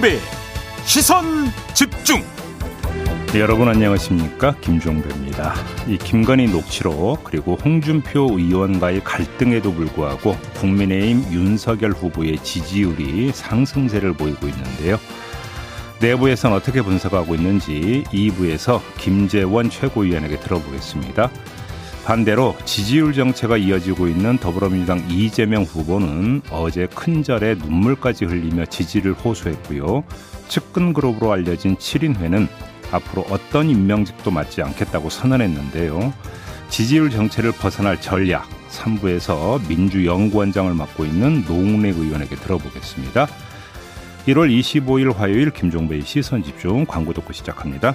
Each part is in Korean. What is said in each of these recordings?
김종배 시선 집중. 네, 여러분 안녕하십니까 김종배입니다. 이 김건희 녹취록 그리고 홍준표 의원과의 갈등에도 불구하고 국민의힘 윤석열 후보의 지지율이 상승세를 보이고 있는데요. 내부에선 어떻게 분석하고 있는지 2부에서 김재원 최고위원에게 들어보겠습니다. 반대로 지지율 정체가 이어지고 있는 더불어민주당 이재명 후보는 어제 큰절에 눈물까지 흘리며 지지를 호소했고요. 측근 그룹으로 알려진 7인회는 앞으로 어떤 임명직도 맡지 않겠다고 선언했는데요. 지지율 정체를 벗어날 전략 3부에서 민주연구원장을 맡고 있는 노웅래 의원에게 들어보겠습니다. 1월 25일 화요일 김종배의 시선 집중 광고 듣고 시작합니다.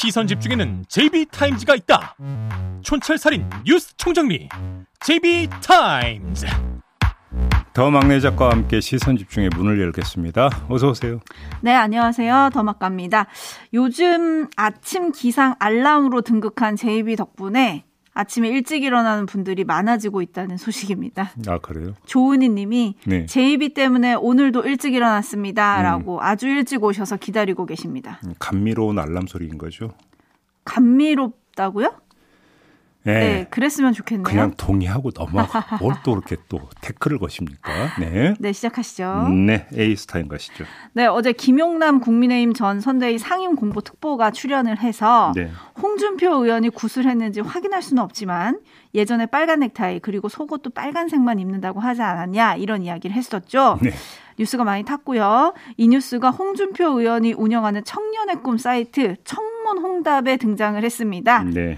시선 집중에는 JB타임즈가 있다. 촌철살인 뉴스 총정리 JB타임즈. 더 막내 작가와 함께 시선 집중의 문을 열겠습니다. 어서 오세요. 네, 안녕하세요. 더 막갑니다. 요즘 아침 기상 알람으로 등극한 JB 덕분에 아침에 일찍 일어나는 분들이 많아지고 있다는 소식입니다. 아, 그래요? 조은희 님이 네. JB 때문에 오늘도 일찍 일어났습니다. 라고 아주 일찍 오셔서 기다리고 계십니다. 음, 감미로운 알람 소리인 거죠? 감미롭다고요? 네. 네, 그랬으면 좋겠네요. 그냥 동의하고 넘어가. 뭘 또 이렇게 또 태클을 거십니까? 네. 네, 시작하시죠. 네, 에이스타인 가시죠. 네, 어제 김용남 국민의힘 전 선대위 상임 공보 특보가 출연을 해서 네. 홍준표 의원이 구술했는지 확인할 수는 없지만 예전에 빨간 넥타이 그리고 속옷도 빨간색만 입는다고 하지 않았냐 이런 이야기를 했었죠. 네. 뉴스가 많이 탔고요. 이 뉴스가 홍준표 의원이 운영하는 청년의 꿈 사이트 청문 홍답에 등장을 했습니다. 네.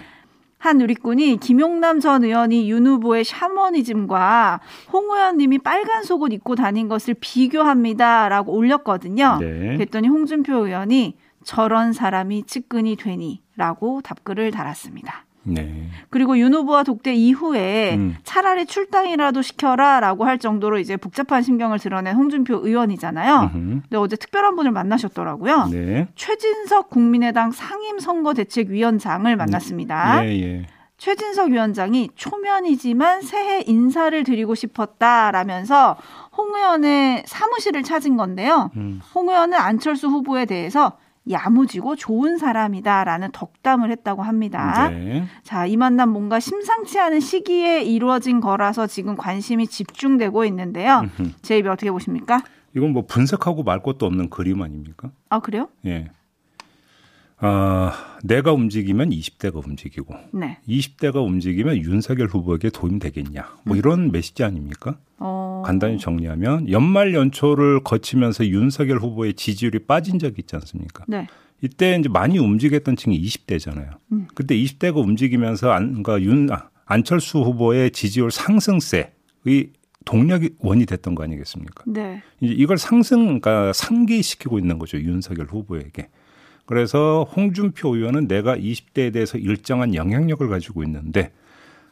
한 누리꾼이 김용남 전 의원이 윤 후보의 샤머니즘과 홍 의원님이 빨간 속옷 입고 다닌 것을 비교합니다라고 올렸거든요. 네. 그랬더니 홍준표 의원이 저런 사람이 측근이 되니라고 답글을 달았습니다. 네. 그리고 윤 후보와 독대 이후에 음. 차라리 출당이라도 시켜라라고 할 정도로 이제 복잡한 심경을 드러낸 홍준표 의원이잖아요. 음흠. 근데 어제 특별한 분을 만나셨더라고요. 네. 최진석 국민의당 상임선거대책위원장을 만났습니다. 예, 예. 최진석 위원장이 초면이지만 새해 인사를 드리고 싶었다라면서 홍 의원의 사무실을 찾은 건데요. 음. 홍 의원은 안철수 후보에 대해서 야무지고 좋은 사람이다라는 덕담을 했다고 합니다. 네. 자, 이 만남 뭔가 심상치 않은 시기에 이루어진 거라서 지금 관심이 집중되고 있는데요. 음흠. 제 입이 어떻게 보십니까? 이건 뭐 분석하고 말 것도 없는 그림 아닙니까? 아, 그래요? 예. 아, 내가 움직이면 20대가 움직이고 네. 20대가 움직이면 윤석열 후보에게 도움 되겠냐. 뭐 이런 메시지 아닙니까? 어... 간단히 정리하면 연말 연초를 거치면서 윤석열 후보의 지지율이 빠진 적이 있지 않습니까? 네. 이때 이제 많이 움직였던 층이 20대잖아요. 음. 그때 20대가 움직이면서 안, 그러니까 윤 아, 안철수 후보의 지지율 상승세의 동력이 원이 됐던 거 아니겠습니까? 네. 이제 이걸 상승, 그러니까 상기시키고 있는 거죠 윤석열 후보에게. 그래서 홍준표 의원은 내가 20대에 대해서 일정한 영향력을 가지고 있는데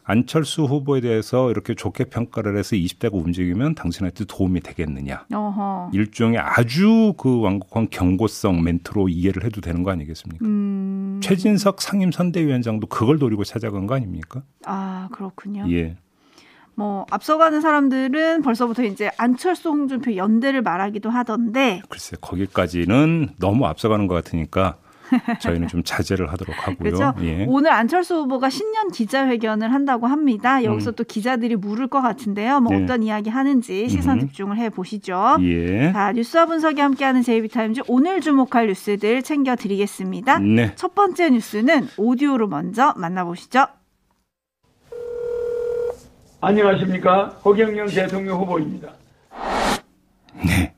안철수 후보에 대해서 이렇게 좋게 평가를 해서 20대가 움직이면 당신한테 도움이 되겠느냐. 어허. 일종의 아주 그 완곡한 경고성 멘트로 이해를 해도 되는 거 아니겠습니까? 음... 최진석 상임 선대위원장도 그걸 노리고 찾아간 거 아닙니까? 아, 그렇군요. 예. 뭐 앞서가는 사람들은 벌써부터 이제 안철수 홍준표 연대를 말하기도 하던데 글쎄 거기까지는 너무 앞서가는 것 같으니까 저희는 좀 자제를 하도록 하고요. 그렇죠. 예. 오늘 안철수 후보가 신년 기자회견을 한다고 합니다. 여기서 음. 또 기자들이 물을 것 같은데요. 뭐 네. 어떤 이야기 하는지 시선 음. 집중을 해 보시죠. 예. 자, 뉴스와 분석이 함께하는 제이비타임즈 오늘 주목할 뉴스들 챙겨드리겠습니다. 네. 첫 번째 뉴스는 오디오로 먼저 만나보시죠. 안녕하십니까. 허경영 대통령 후보입니다. 네.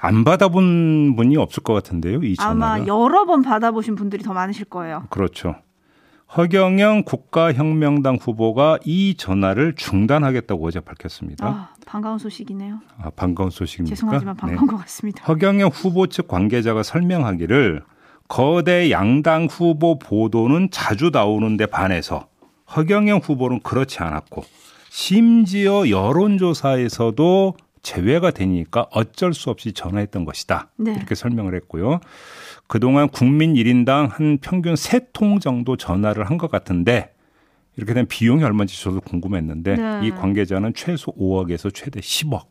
안 받아본 분이 없을 것 같은데요. 이 전화를. 아마 여러 번 받아보신 분들이 더 많으실 거예요. 그렇죠. 허경영 국가혁명당 후보가 이 전화를 중단하겠다고 어제 밝혔습니다. 아, 반가운 소식이네요. 아, 반가운 소식입니까? 죄송하지만 반가운 네. 것 같습니다. 허경영 후보 측 관계자가 설명하기를 거대 양당 후보 보도는 자주 나오는데 반해서 허경영 후보는 그렇지 않았고 심지어 여론조사에서도 제외가 되니까 어쩔 수 없이 전화했던 것이다. 네. 이렇게 설명을 했고요. 그동안 국민 1인당 한 평균 세통 정도 전화를 한 것 같은데 이렇게 된 비용이 얼마인지 저도 궁금했는데 네. 이 관계자는 최소 5억에서 최대 10억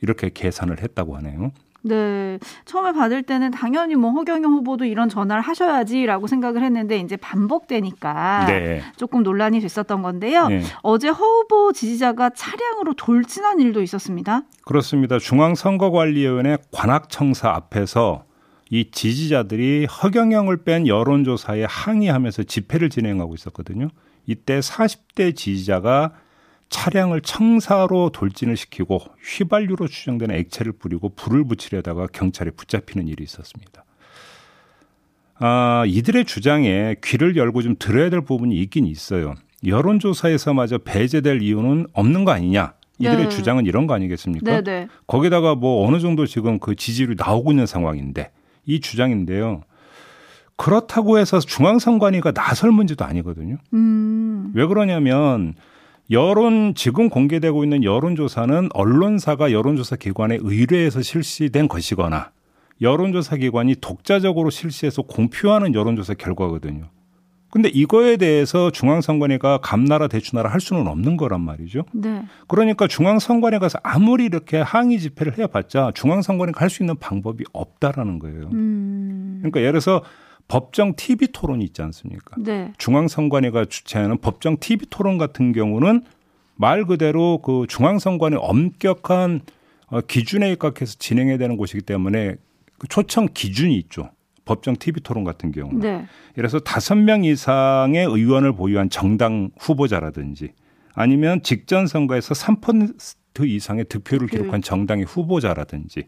이렇게 계산을 했다고 하네요. 네. 처음에 받을 때는 당연히 뭐 허경영 후보도 이런 전화를 하셔야지라고 생각을 했는데 이제 반복되니까 네. 조금 논란이 됐었던 건데요. 네. 어제 허 후보 지지자가 차량으로 돌진한 일도 있었습니다. 그렇습니다. 중앙선거관리위원회 관악청사 앞에서 이 지지자들이 허경영을 뺀 여론조사에 항의하면서 집회를 진행하고 있었거든요. 이때 40대 지지자가 차량을 청사로 돌진을 시키고 휘발유로 추정되는 액체를 뿌리고 불을 붙이려다가 경찰에 붙잡히는 일이 있었습니다. 아, 이들의 주장에 귀를 열고 좀 들어야 될 부분이 있긴 있어요. 여론조사에서마저 배제될 이유는 없는 거 아니냐. 이들의 네. 주장은 이런 거 아니겠습니까? 네, 네. 거기다가 뭐 어느 정도 지금 그 지지율이 나오고 있는 상황인데 이 주장인데요. 그렇다고 해서 중앙선관위가 나설 문제도 아니거든요. 음. 왜 그러냐면 여론 지금 공개되고 있는 여론조사는 언론사가 여론조사 기관에 의뢰해서 실시된 것이거나 여론조사 기관이 독자적으로 실시해서 공표하는 여론조사 결과거든요. 근데 이거에 대해서 중앙선관위가 감나라 대추나라 할 수는 없는 거란 말이죠. 네. 그러니까 중앙선관위 가서 아무리 이렇게 항의 집회를 해봤자 중앙선관위가 할 수 있는 방법이 없다라는 거예요. 음. 그러니까 예를 들어서 법정 TV 토론이 있지 않습니까? 네. 중앙선관위가 주최하는 법정 TV 토론 같은 경우는 말 그대로 그 중앙선관위 엄격한 어, 기준에 입각해서 진행해야 되는 곳이기 때문에 그 초청 기준이 있죠. 법정 TV 토론 같은 경우는. 네. 이래서 다섯 명 이상의 의원을 보유한 정당 후보자라든지 아니면 직전 선거에서 3% 이상의 득표를. 기록한 정당의 후보자라든지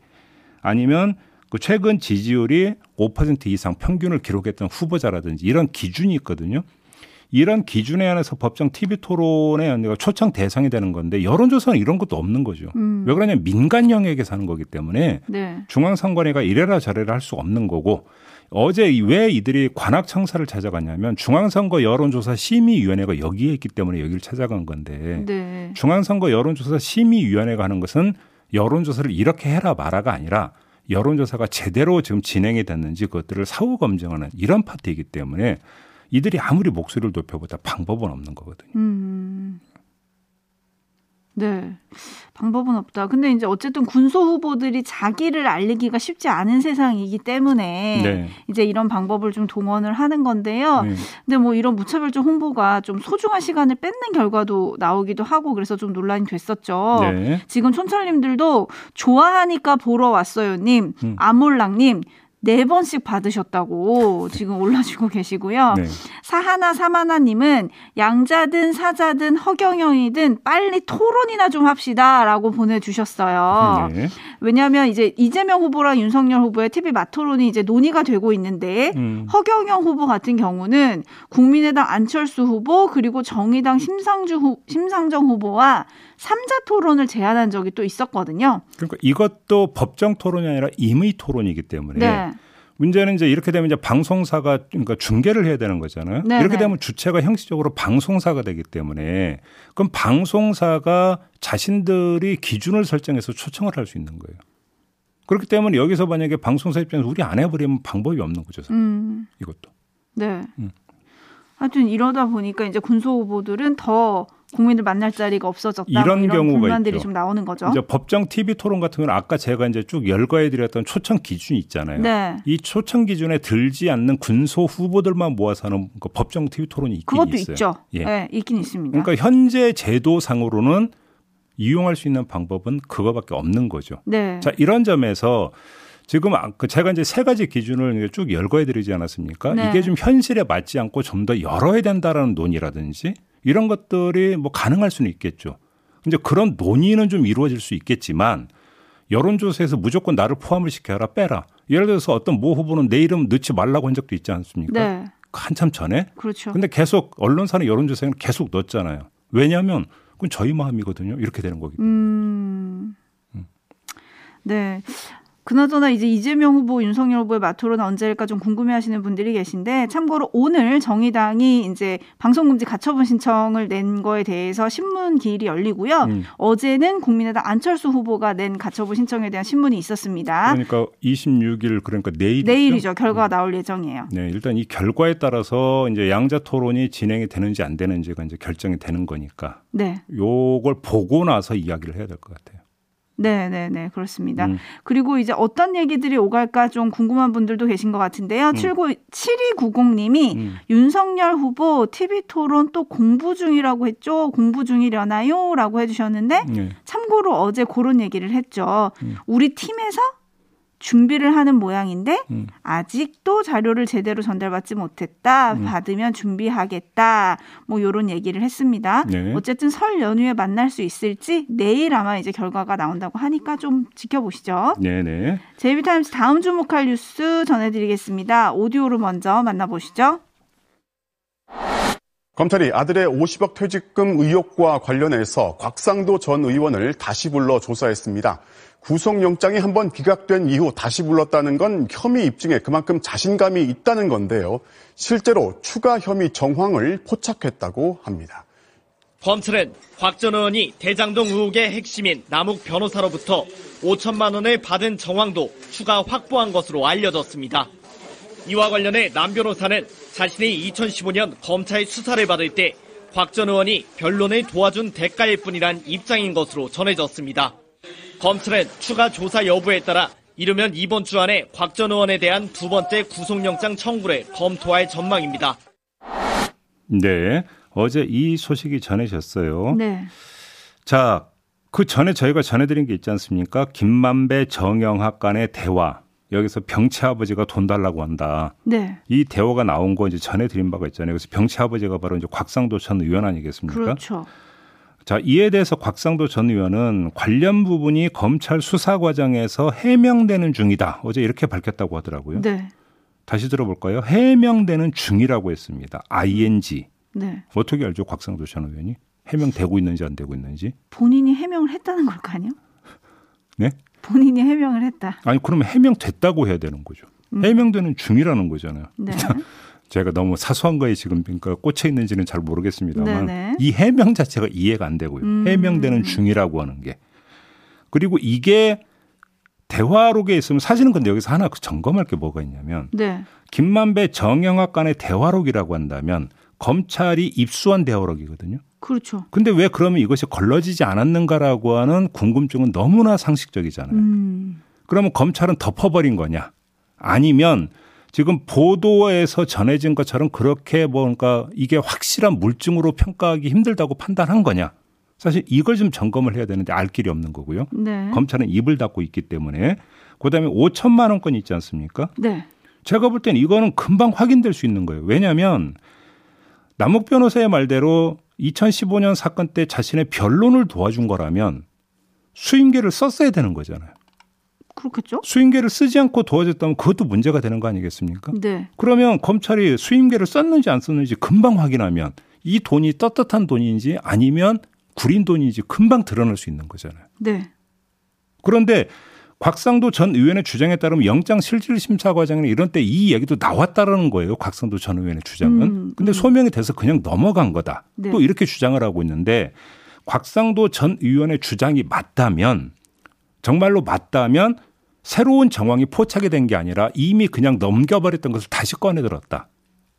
아니면 그 최근 지지율이 5% 이상 평균을 기록했던 후보자라든지 이런 기준이 있거든요. 이런 기준에 한해서 법정 TV 토론의 연대가 초청 대상이 되는 건데 여론조사는 이런 것도 없는 거죠. 음. 왜 그러냐면 민간 영역에서 하는 거기 때문에 네. 중앙선관위가 이래라 저래라 할 수 없는 거고 어제 왜 이들이 관악청사를 찾아갔냐면 중앙선거 여론조사 심의위원회가 여기에 있기 때문에 여기를 찾아간 건데 네. 중앙선거 여론조사 심의위원회가 하는 것은 여론조사를 이렇게 해라 마라가 아니라 여론조사가 제대로 지금 진행이 됐는지 그것들을 사후 검증하는 이런 파트이기 때문에 이들이 아무리 목소리를 높여보다 방법은 없는 거거든요. 음. 네. 방법은 없다. 근데 이제 어쨌든 군소 후보들이 자기를 알리기가 쉽지 않은 세상이기 때문에 네. 이제 이런 방법을 좀 동원을 하는 건데요. 네. 근데 뭐 이런 무차별적 홍보가 좀 소중한 시간을 뺏는 결과도 나오기도 하고 그래서 좀 논란이 됐었죠. 네. 지금 촌철님들도 좋아하니까 보러 왔어요님, 음. 아몰랑님 네 번씩 받으셨다고 지금 올라주고 계시고요. 네. 사하나 사마나님은 양자든 사자든 허경영이든 빨리 토론이나 좀 합시다라고 보내주셨어요. 네. 왜냐하면 이제 이재명 후보랑 윤석열 후보의 TV 마토론이 이제 논의가 되고 있는데 음. 허경영 후보 같은 경우는 국민의당 안철수 후보 그리고 정의당 심상주 후, 심상정 후보와 삼자 토론을 제안한 적이 또 있었거든요. 그러니까 이것도 법정 토론이 아니라 임의 토론이기 때문에 네. 문제는 이제 이렇게 되면 이제 방송사가 그러니까 중계를 해야 되는 거잖아요. 네, 이렇게 네. 되면 주체가 형식적으로 방송사가 되기 때문에 그럼 방송사가 자신들이 기준을 설정해서 초청을 할 수 있는 거예요. 그렇기 때문에 여기서 만약에 방송사 입장에서 우리 안 해버리면 방법이 없는 거죠. 음, 이것도. 네. 음. 하여튼 이러다 보니까 이제 군소 후보들은 더 국민들 만날 자리가 없어졌다. 뭐 이런 경우가 불만들이 있죠. 좀 나오는 거죠. 이제 법정 TV 토론 같은 경우는 아까 제가 이제 쭉 열거해 드렸던 초청 기준이 있잖아요. 네. 이 초청 기준에 들지 않는 군소 후보들만 모아서 하는 그 법정 TV 토론이 있긴 그것도 있어요. 있죠. 예. 네, 있긴 있습니다. 그러니까 현재 제도상으로는 이용할 수 있는 방법은 그거밖에 없는 거죠. 네. 자 이런 점에서 지금 아- 그 제가 이제 세 가지 기준을 쭉 열거해 드리지 않았습니까? 네. 이게 좀 현실에 맞지 않고 좀 더 열어야 된다라는 논의라든지 이런 것들이 뭐 가능할 수는 있겠죠. 이제 그런 논의는 좀 이루어질 수 있겠지만 여론조사에서 무조건 나를 포함을 시켜라 빼라. 예를 들어서 어떤 모 후보는 내 이름 넣지 말라고 한 적도 있지 않습니까? 네. 한참 전에. 그렇죠. 근데 계속 언론사나 여론조사는 계속 넣었잖아요. 왜냐하면 그건 저희 마음이거든요. 이렇게 되는 거기 때문에. 음. 네. 그나저나 이제 이재명 후보, 윤석열 후보의 마토로는 언제일까 좀 궁금해하시는 분들이 계신데 참고로 오늘 정의당이 이제 방송금지 가처분 신청을 낸 거에 대해서 신문 기일이 열리고요. 음. 어제는 국민의당 안철수 후보가 낸 가처분 신청에 대한 신문이 있었습니다. 그러니까 26일 그러니까 내일 내일이죠. 결과가 나올 예정이에요. 네, 일단 이 결과에 따라서 이제 양자 토론이 진행이 되는지 안 되는지가 이제 결정이 되는 거니까 네. 요걸 보고 나서 이야기를 해야 될 것 같아요. 네, 네, 네, 그렇습니다. 음. 그리고 이제 어떤 얘기들이 오갈까 좀 궁금한 분들도 계신 것 같은데요. 79, 7290님이 음. 윤석열 후보 TV 토론 또 공부 중이라고 했죠. 공부 중이려나요? 라고 해주셨는데 네. 참고로 어제 그런 얘기를 했죠. 음. 우리 팀에서 준비를 하는 모양인데 음. 아직도 자료를 제대로 전달받지 못했다. 음. 받으면 준비하겠다. 뭐 요런 얘기를 했습니다. 네. 어쨌든 설 연휴에 만날 수 있을지 내일 아마 이제 결과가 나온다고 하니까 좀 지켜보시죠. 네, 네. 제이비타임스 다음 주목할 뉴스 전해 드리겠습니다. 오디오로 먼저 만나 보시죠. 검찰이 아들의 50억 퇴직금 의혹과 관련해서 곽상도 전 의원을 다시 불러 조사했습니다. 구속영장이 한번 기각된 이후 다시 불렀다는 건 혐의 입증에 그만큼 자신감이 있다는 건데요. 실제로 추가 혐의 정황을 포착했다고 합니다. 검찰은 곽 전 의원이 대장동 의혹의 핵심인 남욱 변호사로부터 5천만 원을 받은 정황도 추가 확보한 것으로 알려졌습니다. 이와 관련해 남 변호사는 자신이 2015년 검찰 수사를 받을 때 곽 전 의원이 변론을 도와준 대가일 뿐이란 입장인 것으로 전해졌습니다. 검찰은 추가 조사 여부에 따라 이르면 이번 주 안에 곽 전 의원에 대한 두 번째 구속영장 청구를 검토할 전망입니다. 네. 어제 이 소식이 전해졌어요. 네. 자, 그 전에 저희가 전해드린 게 있지 않습니까? 김만배 정영학 간의 대화. 여기서 병치 아버지가 돈 달라고 한다. 네. 이 대화가 나온 거 이제 전해드린 바가 있잖아요. 그래서 병치 아버지가 바로 이제 곽상도 전 의원 아니겠습니까? 그렇죠. 자, 이에 대해서 곽상도 전 의원은 관련 부분이 검찰 수사 과정에서 해명되는 중이다. 어제 이렇게 밝혔다고 하더라고요. 네. 다시 들어볼까요? 해명되는 중이라고 했습니다. ing. 네. 어떻게 알죠? 곽상도 전 의원이 해명되고 있는지 안 되고 있는지? 본인이 해명을 했다는 걸까요? 네? 본인이 해명을 했다. 아니 그러면 해명됐다고 해야 되는 거죠. 해명되는 중이라는 거잖아요. 네. 제가 너무 사소한 거에 지금 그러니까 꽂혀 있는지는 잘 모르겠습니다만 네네. 이 해명 자체가 이해가 안 되고요. 음. 해명되는 중이라고 하는 게 그리고 이게 대화록에 있으면 사실은 근데 여기서 하나 그 점검할 게 뭐가 있냐면 네. 김만배 정영학 간의 대화록이라고 한다면 검찰이 입수한 대화록이거든요. 그렇죠. 근데 왜 그러면 이것이 걸러지지 않았는가라고 하는 궁금증은 너무나 상식적이잖아요. 음. 그러면 검찰은 덮어버린 거냐? 아니면 지금 보도에서 전해진 것처럼 그렇게 뭔가 이게 확실한 물증으로 평가하기 힘들다고 판단한 거냐? 사실 이걸 좀 점검을 해야 되는데 알 길이 없는 거고요. 네. 검찰은 입을 닫고 있기 때문에 그다음에 5천만 원건 있지 않습니까? 네. 제가 볼 땐 이거는 금방 확인될 수 있는 거예요. 왜냐하면 남욱 변호사의 말대로 2015년 사건 때 자신의 변론을 도와준 거라면 수임계를 썼어야 되는 거잖아요. 그렇겠죠? 수임계를 쓰지 않고 도와줬다면 그것도 문제가 되는 거 아니겠습니까? 네. 그러면 검찰이 수임계를 썼는지 안 썼는지 금방 확인하면 이 돈이 떳떳한 돈인지 아니면 구린 돈인지 금방 드러날 수 있는 거잖아요. 네. 그런데 곽상도 전 의원의 주장에 따르면 영장 실질 심사 과정에 이런 때이 얘기도 나왔다라는 거예요. 곽상도 전 의원의 주장은. 음, 근데 음. 소명이 돼서 그냥 넘어간 거다. 네. 또 이렇게 주장을 하고 있는데 곽상도 전 의원의 주장이 맞다면 정말로 맞다면 새로운 정황이 포착이 된 게 아니라 이미 그냥 넘겨버렸던 것을 다시 꺼내 들었다.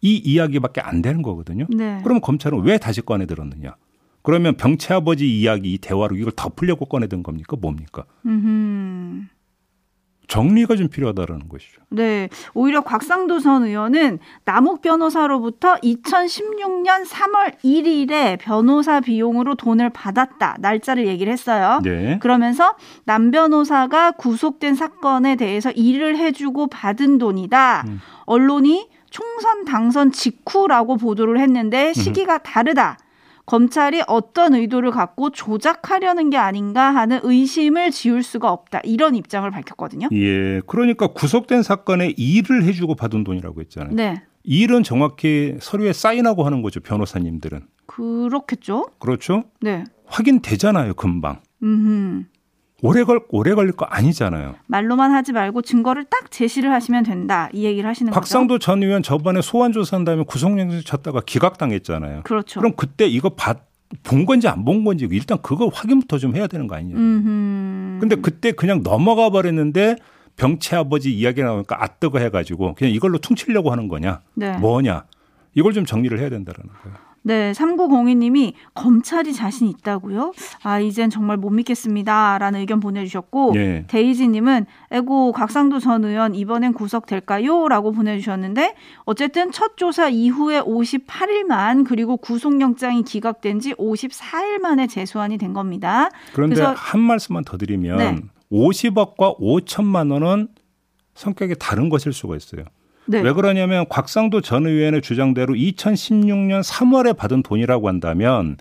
이 이야기밖에 안 되는 거거든요. 네. 그러면 검찰은 왜 다시 꺼내 들었느냐? 그러면 병채 아버지 이야기 이 대화로 이걸 덮으려고 꺼내든 겁니까? 뭡니까? 음. 정리가 좀 필요하다라는 것이죠. 네. 오히려 곽상도 전 의원은 남욱 변호사로부터 2016년 3월 1일에 변호사 비용으로 돈을 받았다. 날짜를 얘기를 했어요. 네. 그러면서 남 변호사가 구속된 사건에 대해서 일을 해주고 받은 돈이다. 음. 언론이 총선 당선 직후라고 보도를 했는데 시기가 다르다. 검찰이 어떤 의도를 갖고 조작하려는 게 아닌가 하는 의심을 지울 수가 없다. 이런 입장을 밝혔거든요. 예. 그러니까 구속된 사건에 일을 해주고 받은 돈이라고 했잖아요. 네. 일은 정확히 서류에 사인하고 하는 거죠. 변호사님들은. 그렇겠죠. 그렇죠? 네. 확인되잖아요, 금방. 음. 오래 걸 오래 걸릴 거 아니잖아요. 말로만 하지 말고 증거를 딱 제시를 하시면 된다. 이 얘기를 하시는 곽상도 거죠. 전 의원 저번에 소환 조사한 다음에 구속영장 쳤다가 기각당했잖아요. 그렇죠. 그럼 그때 이거 본 건지 안 본 건지 일단 그거 확인부터 좀 해야 되는 거 아니냐. 음. 근데 그때 그냥 넘어가 버렸는데 병채 아버지 이야기 나오니까 아뜨거 해가지고 그냥 이걸로 퉁치려고 하는 거냐? 네. 뭐냐? 이걸 좀 정리를 해야 된다는 거예요. 네, 3902님이 검찰이 자신 있다고요? 아, 이젠 정말 못 믿겠습니다. 라는 의견 보내주셨고, 네. 데이지님은, 에고, 각상도 전 의원 이번엔 구속될까요? 라고 보내주셨는데, 어쨌든 첫 조사 이후에 58일만, 그리고 구속영장이 기각된 지 54일 만에 재소환이 된 겁니다. 그런데 한 말씀만 더 드리면 네. 50억과 5천만 원은 성격이 다른 것일 수가 있어요. 네. 왜 그러냐면 곽상도 전 의원의 주장대로 2016년 3월에 받은 돈이라고 한다면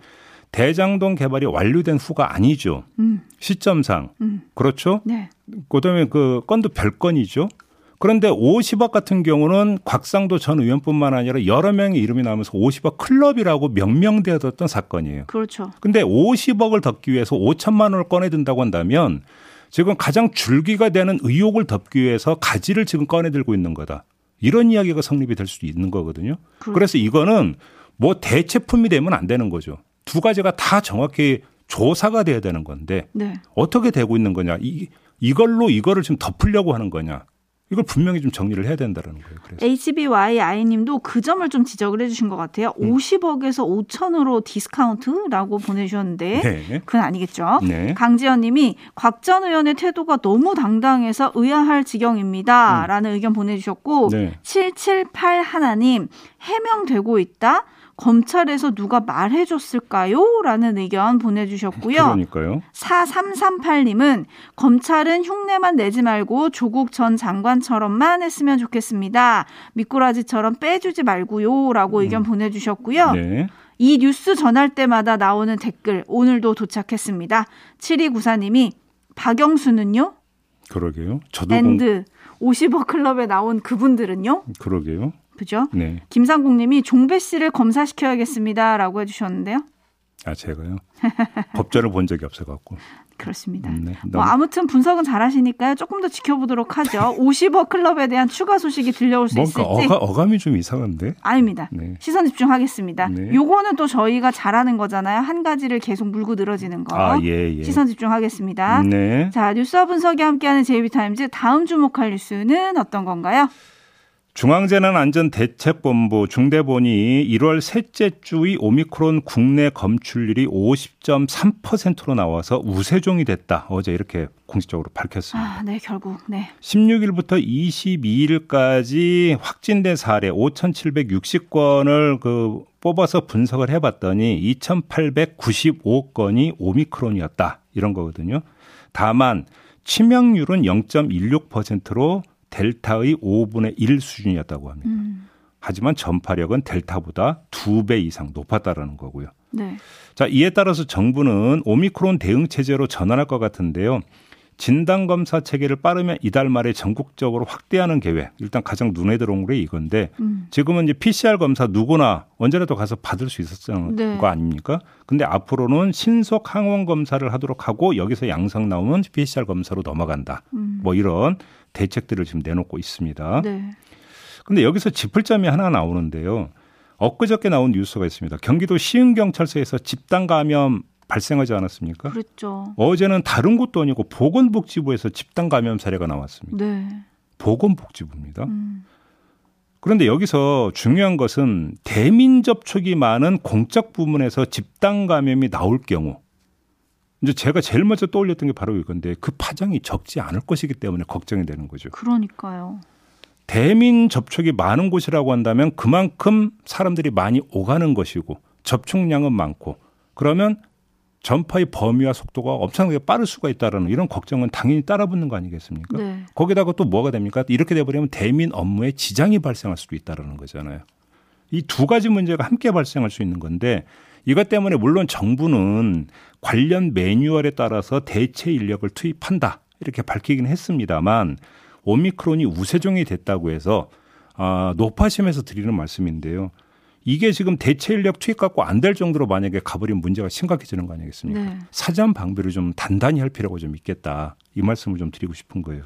대장동 개발이 완료된 후가 아니죠. 음, 시점상. 음. 그렇죠? 네. 그다음에 그 건도 별건이죠. 그런데 50억 같은 경우는 곽상도 전 의원뿐만 아니라 여러 명의 이름이 나오면서 50억 클럽이라고 명명되었던 사건이에요. 그렇죠. 근데 50억을 덮기 위해서 5천만 원을 꺼내든다고 한다면 지금 가장 줄기가 되는 의혹을 덮기 위해서 가지를 지금 꺼내들고 있는 거다. 이런 이야기가 성립이 될 수도 있는 거거든요. 그렇- 그래서 이거는 뭐 대체품이 되면 안 되는 거죠. 두 가지가 다 정확히 조사가 돼야 되는 건데 네. 어떻게 되고 있는 거냐. 이, 이걸로 이거를 지금 덮으려고 하는 거냐. 이걸 분명히 좀 정리를 해야 된다는 거예요. 그래서 HBYI님도 그 점을 좀 지적을 해주신 것 같아요. 음. 50억에서 5천으로 디스카운트라고 보내주셨는데 네. 그건 아니겠죠. 네. 강지연님이 곽 전 의원의 태도가 너무 당당해서 의아할 지경입니다. 라는 의견 보내주셨고 음. 네. 778 하나님 해명되고 있다. 검찰에서 누가 말해줬을까요? 라는 의견 보내주셨고요. 그러니까요. 4338님은 검찰은 흉내만 내지 말고 조국 전 장관처럼만 했으면 좋겠습니다. 미꾸라지처럼 빼주지 말고요. 라고 의견 보내주셨고요. 음. 네. 이 뉴스 전할 때마다 나오는 댓글 오늘도 도착했습니다. 7294님이 박영수는요? 그러게요. 저도 공, 앤드 50억 클럽에 나온 그분들은요? 그러게요. 그죠? 네. 김상국님이 종배 씨를 검사시켜야겠습니다. 라고 해주셨는데요. 아 제가요. 법전을 본 적이 없어갖고. 그렇습니다. 음, 네. 뭐 아무튼 분석은 잘하시니까요. 조금 더 지켜보도록 하죠. 50억 클럽에 대한 추가 소식이 들려올 수 뭔가 있을지. 어가, 어감이 좀 이상한데. 아닙니다. 네. 시선 집중하겠습니다. 네. 요거는 또 저희가 잘하는 거잖아요. 한 가지를 계속 물고 늘어지는 거. 아 예 예. 시선 집중하겠습니다. 네. 자, 뉴스와 분석이 함께하는 제이비타임즈 다음 주목할 뉴스는 어떤 건가요? 중앙재난안전대책본부 중대본이 1월 셋째 주의 오미크론 국내 검출률이 50.3%로 나와서 우세종이 됐다. 어제 이렇게 공식적으로 밝혔습니다. 아, 네, 결국. 네. 16일부터 22일까지 확진된 사례 5,760건을 그 뽑아서 분석을 해 봤더니 2,895건이 오미크론이었다 이런 거거든요. 다만 치명률은 0.16%로 델타의 5분의 1 수준이었다고 합니다. 음, 하지만 전파력은 델타보다 두배 이상 높았다라는 거고요. 네. 자, 이에 따라서 정부는 오미크론 대응 체제로 전환할 것 같은데요. 진단 검사 체계를 빠르면 이달 말에 전국적으로 확대하는 계획. 일단 가장 눈에 들어온 게 이건데 음, 지금은 이제 PCR 검사 누구나 언제라도 가서 받을 수 있었던 네. 거 아닙니까? 근데 앞으로는 신속 항원 검사를 하도록 하고 여기서 양성 나오면 PCR 검사로 넘어간다. 음. 뭐 이런 대책들을 지금 내놓고 있습니다. 네. 근데 여기서 짚을 점이 하나 나오는데요. 엊그저께 나온 뉴스가 있습니다. 경기도 시흥경찰서에서 집단 감염 발생하지 않았습니까? 그랬죠. 어제는 다른 곳도 아니고 보건복지부에서 집단 감염 사례가 나왔습니다. 네. 보건복지부입니다. 음, 그런데 여기서 중요한 것은 대민 접촉이 많은 공적 부문에서 집단 감염이 나올 경우 이제 제가 제일 먼저 떠올렸던 게 바로 이건데 그 파장이 적지 않을 것이기 때문에 걱정이 되는 거죠. 그러니까요. 대민 접촉이 많은 곳이라고 한다면 그만큼 사람들이 많이 오가는 것이고 접촉량은 많고 그러면 전파의 범위와 속도가 엄청나게 빠를 수가 있다라는 이런 걱정은 당연히 따라붙는 거 아니겠습니까? 네. 거기다가 또 뭐가 됩니까? 이렇게 돼버리면 대민 업무에 지장이 발생할 수도 있다라는 거잖아요. 이 두 가지 문제가 함께 발생할 수 있는 건데 이것 때문에 물론 정부는 관련 매뉴얼에 따라서 대체 인력을 투입한다 이렇게 밝히긴 했습니다만 오미크론이 우세종이 됐다고 해서 아, 높아심에서 드리는 말씀인데요. 이게 지금 대체 인력 투입 갖고 안 될 정도로 만약에 가버리면 문제가 심각해지는 거 아니겠습니까? 네. 사전 방비를 좀 단단히 할 필요가 좀 있겠다. 이 말씀을 좀 드리고 싶은 거예요.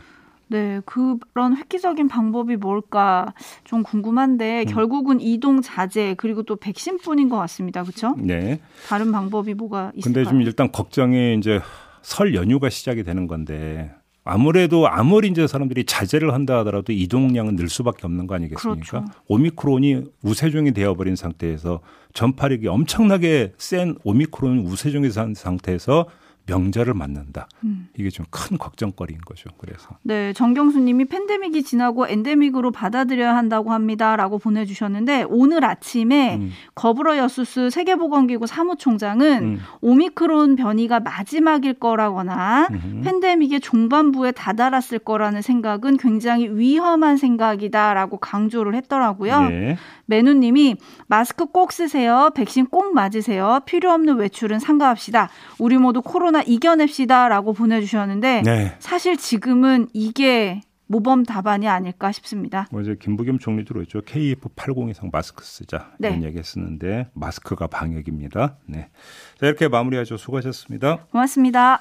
네, 그런 획기적인 방법이 뭘까 좀 궁금한데 음. 결국은 이동 자제 그리고 또 백신뿐인 것 같습니다. 그렇죠? 네. 다른 방법이 뭐가 있을까요? 근데 좀 일단 걱정이 이제 설 연휴가 시작이 되는 건데 아무래도 아무리 이제 사람들이 자제를 한다 하더라도 이동량은 늘 수밖에 없는 거 아니겠습니까? 그렇죠. 오미크론이 우세종이 되어버린 상태에서 전파력이 엄청나게 센 오미크론 우세종이 산 상태에서 명절을 맞는다. 음. 이게 좀 큰 걱정거리인 거죠. 그래서 네, 정경수님이 팬데믹이 지나고 엔데믹으로 받아들여야 한다고 합니다라고 보내주셨는데 오늘 아침에 음. 거브러 여수스 세계보건기구 사무총장은 음. 오미크론 변이가 마지막일 거라거나. 팬데믹의 중반부에 다다랐을 거라는 생각은 굉장히 위험한 생각이다라고 강조를 했더라고요. 네. 매누님이 마스크 꼭 쓰세요. 백신 꼭 맞으세요. 필요 없는 외출은 삼가합시다. 우리 모두 코로나 이겨냅시다라고 보내주셨는데 네. 사실 지금은 이게 모범 답안이 아닐까 싶습니다. 뭐 이제 김부겸 총리도 그랬죠. KF80 이상 마스크 쓰자 이런 네. 얘기 했었는데 마스크가 방역입니다. 네. 자 이렇게 마무리하죠. 수고하셨습니다. 고맙습니다.